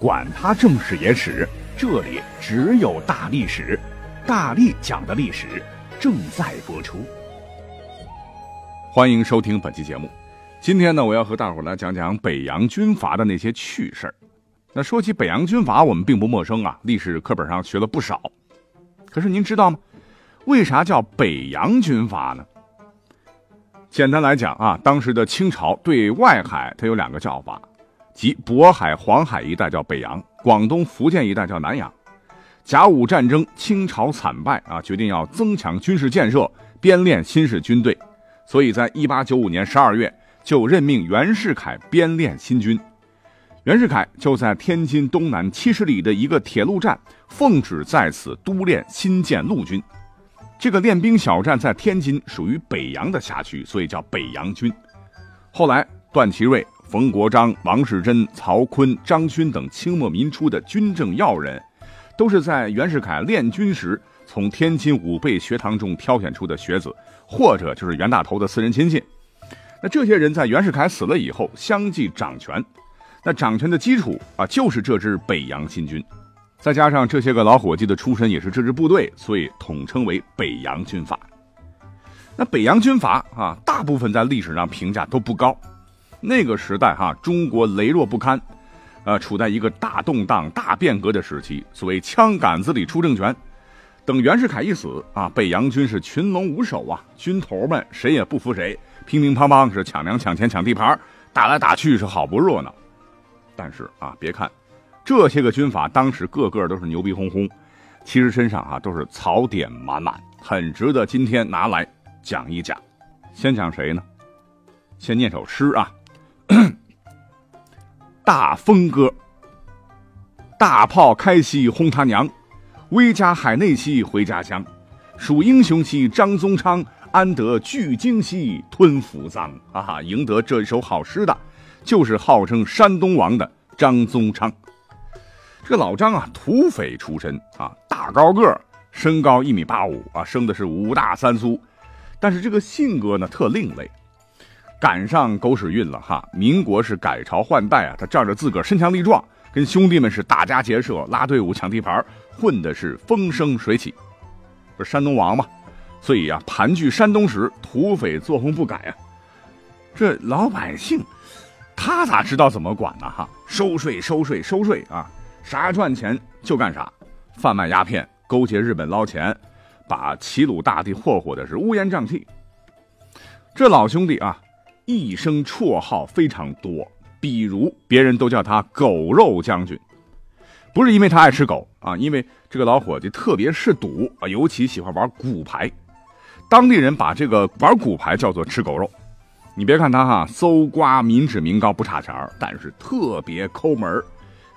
管他正史野史。这里只有大历史，大力讲的历史正在播出。欢迎收听本期节目。今天呢，我要和大伙来讲讲北洋军阀的那些趣事儿。那说起北洋军阀，我们并不陌生啊，历史课本上学了不少。可是您知道吗？为啥叫北洋军阀呢？简单来讲啊，当时的清朝对外海它有两个叫法。即渤海、黄海一带叫北洋，广东、福建一带叫南洋。甲午战争，清朝惨败啊，决定要增强军事建设，编练新式军队。所以在一八九五年十二月，就任命袁世凯编练新军。袁世凯就在天津东南七十里的一个铁路站，奉旨在此督练新建陆军。这个练兵小站在天津属于北洋的辖区，所以叫北洋军。后来，段祺瑞。冯国璋、王士珍、曹锟、张勋等清末民初的军政要人，都是在袁世凯练军时从天津武备学堂中挑选出的学子，或者就是袁大头的私人亲信。那这些人在袁世凯死了以后相继掌权，那掌权的基础啊，就是这支北洋新军，再加上这些个老伙计的出身也是这支部队，所以统称为北洋军阀。那北洋军阀啊，大部分在历史上评价都不高。那个时代哈，中国羸弱不堪，呃，处在一个大动荡、大变革的时期。所谓枪杆子里出政权。等袁世凯一死啊，北洋军是群龙无首啊，军头们谁也不服谁，乒乒乓乓是抢粮、抢钱、抢地盘，打来打去是好不热闹。但是啊，别看这些个军阀当时个个都是牛逼哄哄，其实身上啊都是槽点满满，很值得今天拿来讲一讲。先讲谁呢？先念首诗啊。大风歌，大炮开西轰他娘，威加海内兮回家乡，数英雄兮张宗昌，安得巨鲸兮吞扶桑啊！赢得这首好诗的，就是号称山东王的张宗昌。这个老张啊，土匪出身啊，大高个，身高一米八五啊，生的是五大三粗，但是这个性格呢，特另类。赶上狗屎运了哈！民国是改朝换代啊，他仗着自个儿身强力壮，跟兄弟们是打家劫舍、拉队伍抢地盘，混的是风生水起。不是山东王嘛，所以啊，盘踞山东时，土匪作风不改啊。这老百姓，他咋知道怎么管呢？哈，收税、收税、收税啊！啥赚钱就干啥，贩卖鸦片、勾结日本捞钱，把齐鲁大地霍霍的是乌烟瘴气。这老兄弟啊！一生绰号非常多，比如别人都叫他“狗肉将军”，不是因为他爱吃狗啊，因为这个老伙计特别嗜赌啊，尤其喜欢玩骨牌。当地人把这个玩骨牌叫做“吃狗肉”。你别看他哈，搜刮民脂民膏不差钱但是特别抠门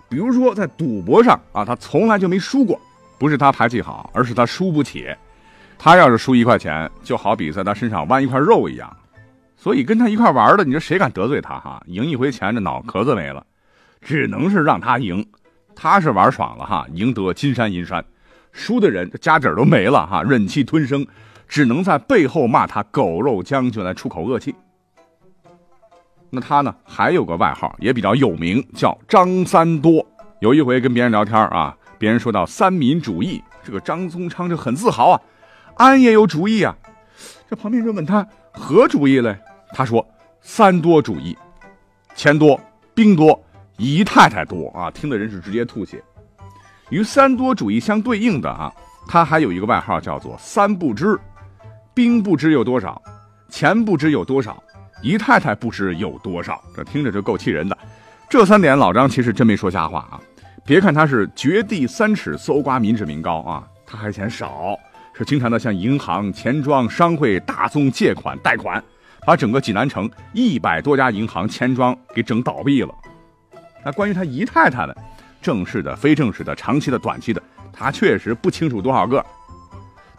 比如说在赌博上啊，他从来就没输过，不是他牌技好，而是他输不起。他要是输一块钱，就好比在他身上剜一块肉一样。所以跟他一块玩的，你说谁敢得罪他哈？赢一回钱，这脑壳子没了，只能是让他赢。他是玩爽了哈，赢得金山银山；输的人家底都没了哈，忍气吞声，只能在背后骂他“狗肉将军”来出口恶气。那他呢，还有个外号也比较有名，叫张三多。有一回跟别人聊天啊，别人说到三民主义，这个张宗昌就很自豪啊，俺也有主意啊。这旁边人问他何主意嘞？他说：“三多主义，钱多，兵多，姨太太多啊！听的人是直接吐血。与三多主义相对应的啊，他还有一个外号叫做三不知：兵不知有多少，钱不知有多少，姨太太不知有多少。这听着就够气人的。这三点老张其实真没说瞎话啊！别看他是掘地三尺搜刮民脂民膏啊，他还嫌少，是经常的向银行、钱庄、商会大宗借款贷款。”把整个济南城一百多家银行、钱庄给整倒闭了。那关于他姨太太的，正式的、非正式的、长期的、短期的，他确实不清楚多少个。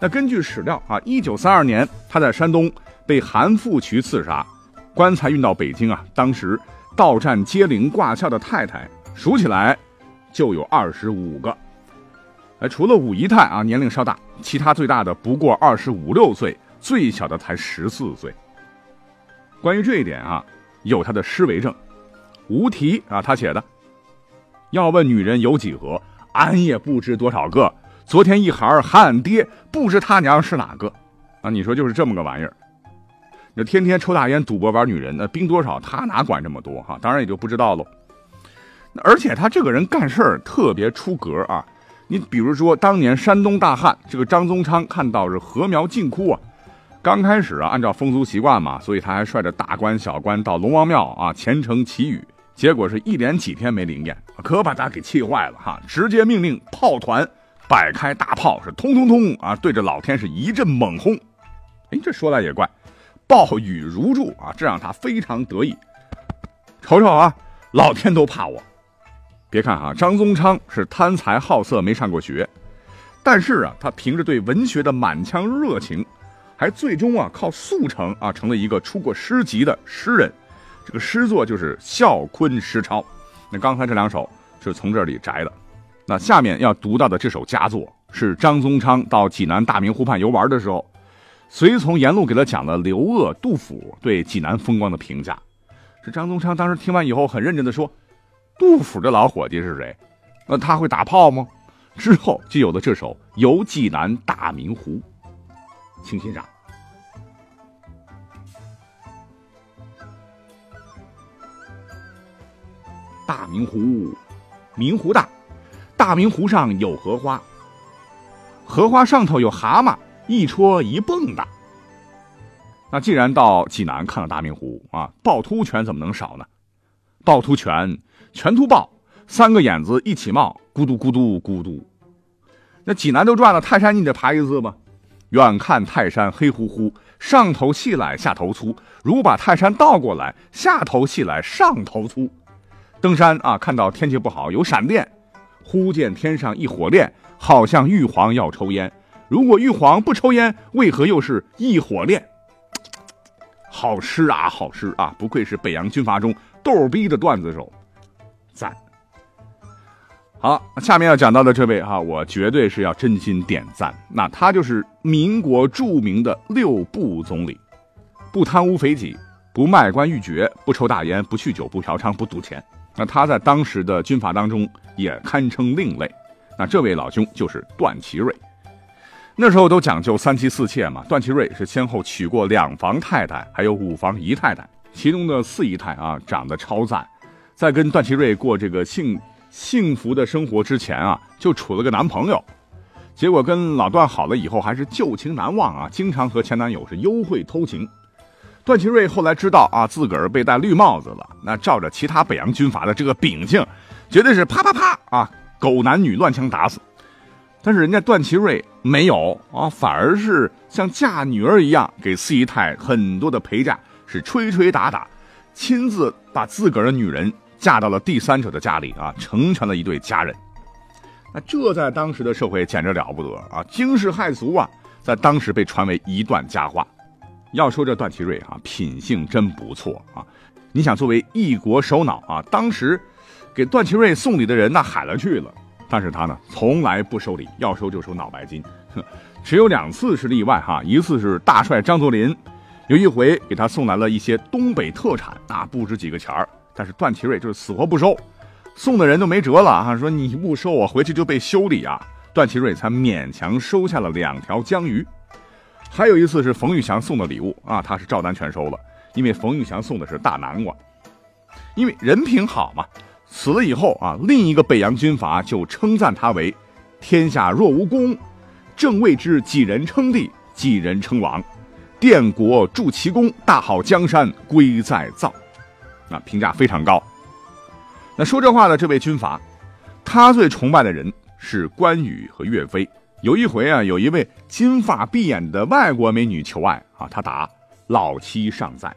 那根据史料啊，一九三二年他在山东被韩复渠刺杀，棺材运到北京啊，当时到站接灵挂孝的太太数起来就有二十五个。哎，除了五姨太啊年龄稍大，其他最大的不过二十五六岁，最小的才十四岁。关于这一点啊，有他的诗为证，无题啊，他写的：“要问女人有几何，俺也不知多少个。昨天一孩喊俺爹，不知他娘是哪个。”啊，你说就是这么个玩意儿。那天天抽大烟、赌博、玩女人，那兵多少他哪管这么多哈？当然也就不知道喽。而且他这个人干事儿特别出格啊。你比如说，当年山东大旱，这个张宗昌看到是禾苗尽枯啊，刚开始啊，按照风俗习惯嘛，所以他还率着大官小官到龙王庙啊虔诚祈雨，结果是一连几天没灵验，可把他给气坏了哈，直接命令炮团摆开大炮，是通通通啊，对着老天是一阵猛轰。哎，这说来也怪，暴雨如注啊，这让他非常得意。瞅瞅啊，老天都怕我。别看啊，张宗昌是贪财好色，没上过学，但是啊，他凭着对文学的满腔热情，还最终啊靠速成啊成了一个出过诗集的诗人。这个诗作就是《孝坤诗抄》。那刚才这两首是从这里摘的。那下面要读到的这首佳作，是张宗昌到济南大明湖畔游玩的时候，随从沿路给他讲了刘鹗、杜甫对济南风光的评价。是张宗昌当时听完以后，很认真的说。杜甫的老伙计是谁？那他会打炮吗？之后就有了这首《游济南大明湖》，请欣赏。大明湖，明湖大，大明湖上有荷花，荷花上头有蛤蟆，一戳一蹦跶。那既然到济南看了大明湖啊，趵突泉怎么能少呢？趵突泉。泉突豹，三个眼子一起冒，咕嘟咕嘟咕嘟。那济南都转了，泰山你得爬一次吧？远看泰山黑乎乎，上头细来下头粗。如把泰山倒过来，下头细来上头粗。登山啊，看到天气不好，有闪电，忽见天上一火炼，好像玉皇要抽烟。如果玉皇不抽烟，为何又是一火炼？好诗啊，好诗啊！不愧是北洋军阀中逗逼的段子手。赞，好，下面要讲到的这位哈，我绝对是要真心点赞。那他就是民国著名的六部总理，不贪污肥己，不卖官鬻爵，不抽大烟，不酗酒，不嫖娼，不赌钱。那他在当时的军阀当中也堪称另类。那这位老兄就是段祺瑞。那时候都讲究三妻四妾嘛，段祺瑞是先后娶过两房太太，还有五房姨太太，其中的四姨太啊长得超赞。在跟段祺瑞过这个幸幸福的生活之前啊，就处了个男朋友，结果跟老段好了以后，还是旧情难忘啊，经常和前男友是幽会偷情。段祺瑞后来知道啊，自个儿被戴绿帽子了，那照着其他北洋军阀的这个秉性，绝对是啪啪啪啊，狗男女乱枪打死。但是人家段祺瑞没有啊，反而是像嫁女儿一样，给四姨太很多的陪嫁，是吹吹打打，亲自把自个儿的女人。嫁到了第三者的家里啊，成全了一对家人。那这在当时的社会简直了不得啊，惊世骇俗啊，在当时被传为一段佳话。要说这段祺瑞啊，品性真不错啊。你想，作为一国首脑啊，当时给段祺瑞送礼的人那海了去了，但是他呢，从来不收礼，要收就收脑白金。只有两次是例外哈，一次是大帅张作霖，有一回给他送来了一些东北特产啊，不值几个钱儿。但是段祺瑞就是死活不收，送的人都没辙了啊！说你不收，我回去就被修理啊！段祺瑞才勉强收下了两条江鱼。还有一次是冯玉祥送的礼物啊，他是照单全收了，因为冯玉祥送的是大南瓜，因为人品好嘛。死了以后啊，另一个北洋军阀就称赞他为“天下若无公，正谓之几人称帝，几人称王，奠国筑奇功，大好江山归在造。”啊，评价非常高。那说这话的这位军阀，他最崇拜的人是关羽和岳飞。有一回啊，有一位金发碧眼的外国美女求爱啊，他答：“老妻尚在。”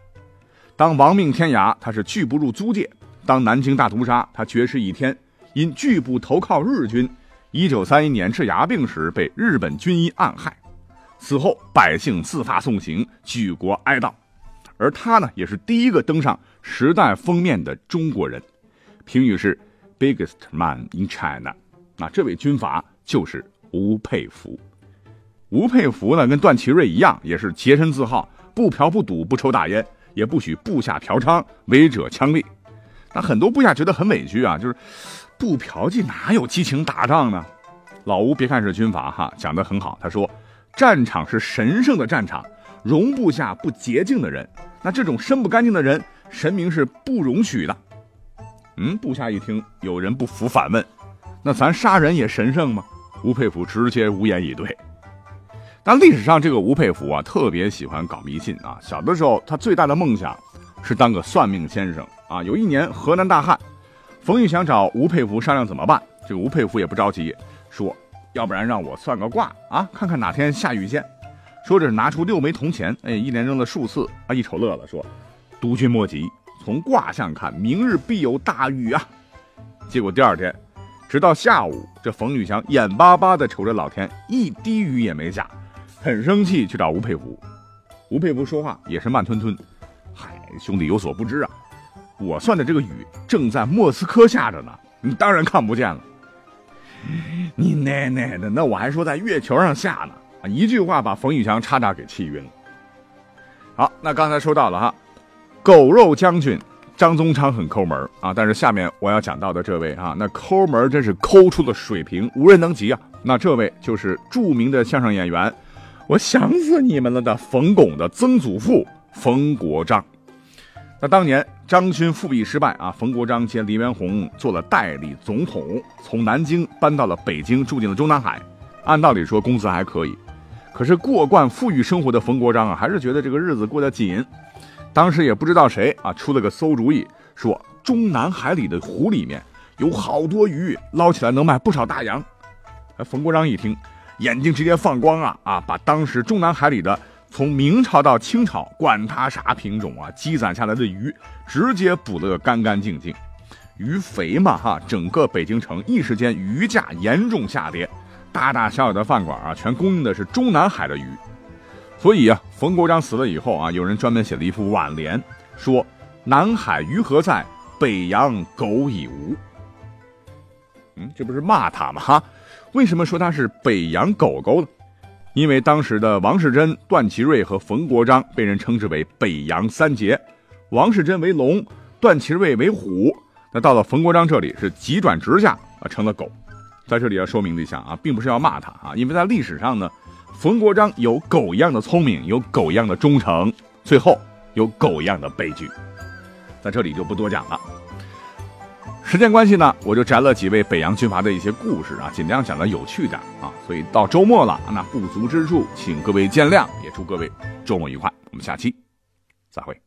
当亡命天涯，他是拒不入租界；当南京大屠杀，他绝食一天，因拒不投靠日军，一九三一年治牙病时被日本军医暗害，死后百姓自发送行，举国哀悼。而他呢，也是第一个登上《时代》封面的中国人，评语是 “biggest man in China”。那这位军阀就是吴佩孚。吴佩孚呢，跟段祺瑞一样，也是洁身自好，不嫖不赌不抽大烟，也不许部下嫖娼，违者枪毙。那很多部下觉得很委屈啊，就是不嫖妓哪有激情打仗呢？老吴别看是军阀哈，讲得很好。他说，战场是神圣的战场，容不下不洁净的人。那这种身不干净的人，神明是不容许的。嗯，部下一听，有人不服，反问：“那咱杀人也神圣吗？”吴佩孚直接无言以对。但历史上这个吴佩孚啊，特别喜欢搞迷信啊。小的时候，他最大的梦想是当个算命先生啊。有一年河南大旱，冯玉祥找吴佩孚商量怎么办。这个吴佩孚也不着急，说：“要不然让我算个卦啊，看看哪天下雨先。”说着拿出六枚铜钱，哎，一连扔了数次，啊，一瞅乐了，说：“督军莫急，从卦象看，明日必有大雨啊。”结果第二天，直到下午，这冯玉祥眼巴巴地瞅着老天，一滴雨也没下，很生气，去找吴佩孚。吴佩孚说话也是慢吞吞：“嗨，兄弟有所不知啊，我算的这个雨正在莫斯科下着呢，你当然看不见了。你奶奶的，那我还说在月球上下呢。”一句话把冯玉祥差点给气晕了。好，那刚才说到了哈，狗肉将军张宗昌很抠门啊，但是下面我要讲到的这位啊，那抠门真是抠出了水平，无人能及啊。那这位就是著名的相声演员，我想死你们了的冯巩的曾祖父冯国璋。那当年张勋复辟失败啊，冯国璋接黎元洪做了代理总统，从南京搬到了北京，住进了中南海。按道理说工资还可以。可是过惯富裕生活的冯国璋啊，还是觉得这个日子过得紧。当时也不知道谁啊出了个馊主意，说中南海里的湖里面有好多鱼，捞起来能卖不少大洋。冯国璋一听，眼睛直接放光啊啊！把当时中南海里的从明朝到清朝，管它啥品种啊，积攒下来的鱼，直接捕了个干干净净。鱼肥嘛哈，整个北京城一时间鱼价严重下跌。大大小小的饭馆啊，全供应的是中南海的鱼，所以啊，冯国璋死了以后啊，有人专门写了一副挽联，说“南海鱼何在，北洋狗已无”。嗯，这不是骂他吗？哈，为什么说他是北洋狗狗呢？因为当时的王世贞、段祺瑞和冯国璋被人称之为北洋三杰，王世贞为龙，段祺瑞为虎，那到了冯国璋这里是急转直下啊，成了狗。在这里要说明一下啊，并不是要骂他啊，因为在历史上呢，冯国璋有狗一样的聪明，有狗一样的忠诚，最后有狗一样的悲剧，在这里就不多讲了。时间关系呢，我就摘了几位北洋军阀的一些故事啊，尽量讲的有趣点啊。所以到周末了，那不足之处，请各位见谅，也祝各位周末愉快。我们下期再会。